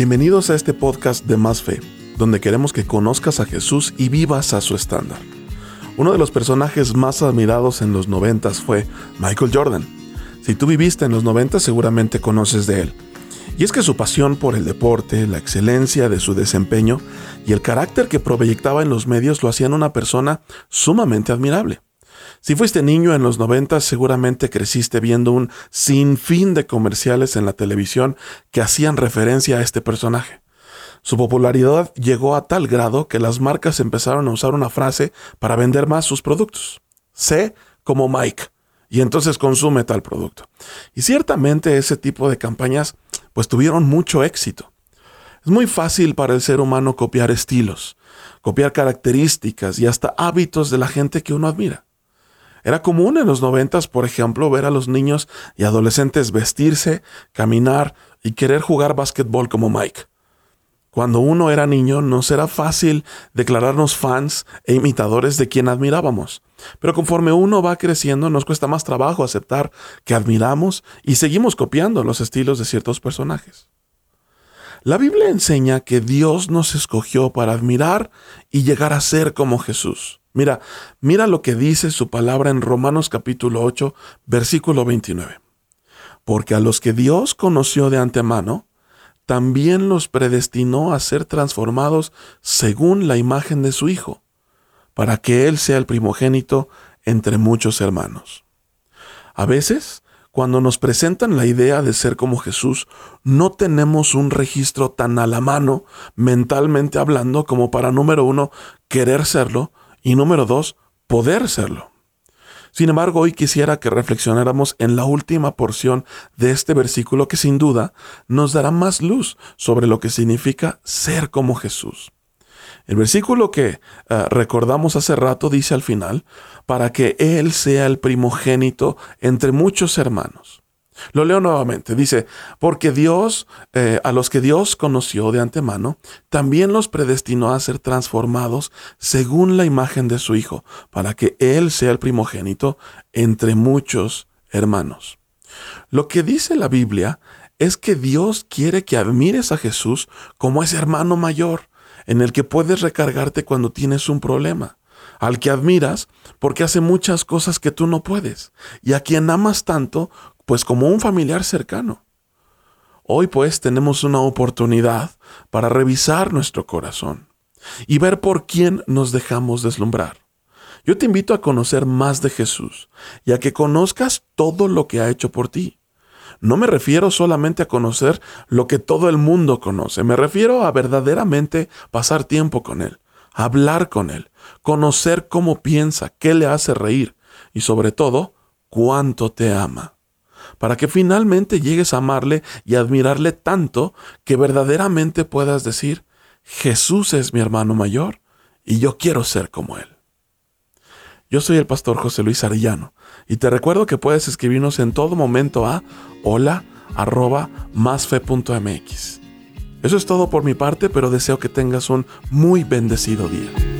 Bienvenidos a este podcast de Más Fe, donde queremos que conozcas a Jesús y vivas a su estándar. Uno de los personajes más admirados en los noventas fue Michael Jordan. Si tú viviste en los noventas seguramente conoces de él. Y es que su pasión por el deporte, la excelencia de su desempeño y el carácter que proyectaba en los medios lo hacían una persona sumamente admirable. Si fuiste niño en los 90, seguramente creciste viendo un sinfín de comerciales en la televisión que hacían referencia a este personaje. Su popularidad llegó a tal grado que las marcas empezaron a usar una frase para vender más sus productos. Sé como Mike. Y entonces consume tal producto. Y ciertamente ese tipo de campañas pues tuvieron mucho éxito. Es muy fácil para el ser humano copiar estilos, copiar características y hasta hábitos de la gente que uno admira. Era común en los noventas, por ejemplo, ver a los niños y adolescentes vestirse, caminar y querer jugar básquetbol como Mike. Cuando uno era niño nos era fácil declararnos fans e imitadores de quien admirábamos. Pero conforme uno va creciendo nos cuesta más trabajo aceptar que admiramos y seguimos copiando los estilos de ciertos personajes. La Biblia enseña que Dios nos escogió para admirar y llegar a ser como Jesús. Mira, mira lo que dice su palabra en Romanos capítulo 8, versículo 29. Porque a los que Dios conoció de antemano, también los predestinó a ser transformados según la imagen de su Hijo, para que Él sea el primogénito entre muchos hermanos. A veces, cuando nos presentan la idea de ser como Jesús, no tenemos un registro tan a la mano, mentalmente hablando, como para, número uno, querer serlo, y número dos, poder serlo. Sin embargo, hoy quisiera que reflexionáramos en la última porción de este versículo que sin duda nos dará más luz sobre lo que significa ser como Jesús. El versículo que eh, recordamos hace rato dice al final, para que Él sea el primogénito entre muchos hermanos. Lo leo nuevamente. Dice, porque Dios, eh, a los que Dios conoció de antemano, también los predestinó a ser transformados según la imagen de su Hijo, para que Él sea el primogénito entre muchos hermanos. Lo que dice la Biblia es que Dios quiere que admires a Jesús como ese hermano mayor, en el que puedes recargarte cuando tienes un problema al que admiras porque hace muchas cosas que tú no puedes, y a quien amas tanto pues como un familiar cercano. Hoy pues tenemos una oportunidad para revisar nuestro corazón y ver por quién nos dejamos deslumbrar. Yo te invito a conocer más de Jesús y a que conozcas todo lo que ha hecho por ti. No me refiero solamente a conocer lo que todo el mundo conoce, me refiero a verdaderamente pasar tiempo con Él, hablar con Él, conocer cómo piensa, qué le hace reír y sobre todo, cuánto te ama para que finalmente llegues a amarle y admirarle tanto que verdaderamente puedas decir, Jesús es mi hermano mayor y yo quiero ser como él. Yo soy el pastor José Luis Arellano y te recuerdo que puedes escribirnos en todo momento a hola arroba másfe.mx. Eso es todo por mi parte, pero deseo que tengas un muy bendecido día.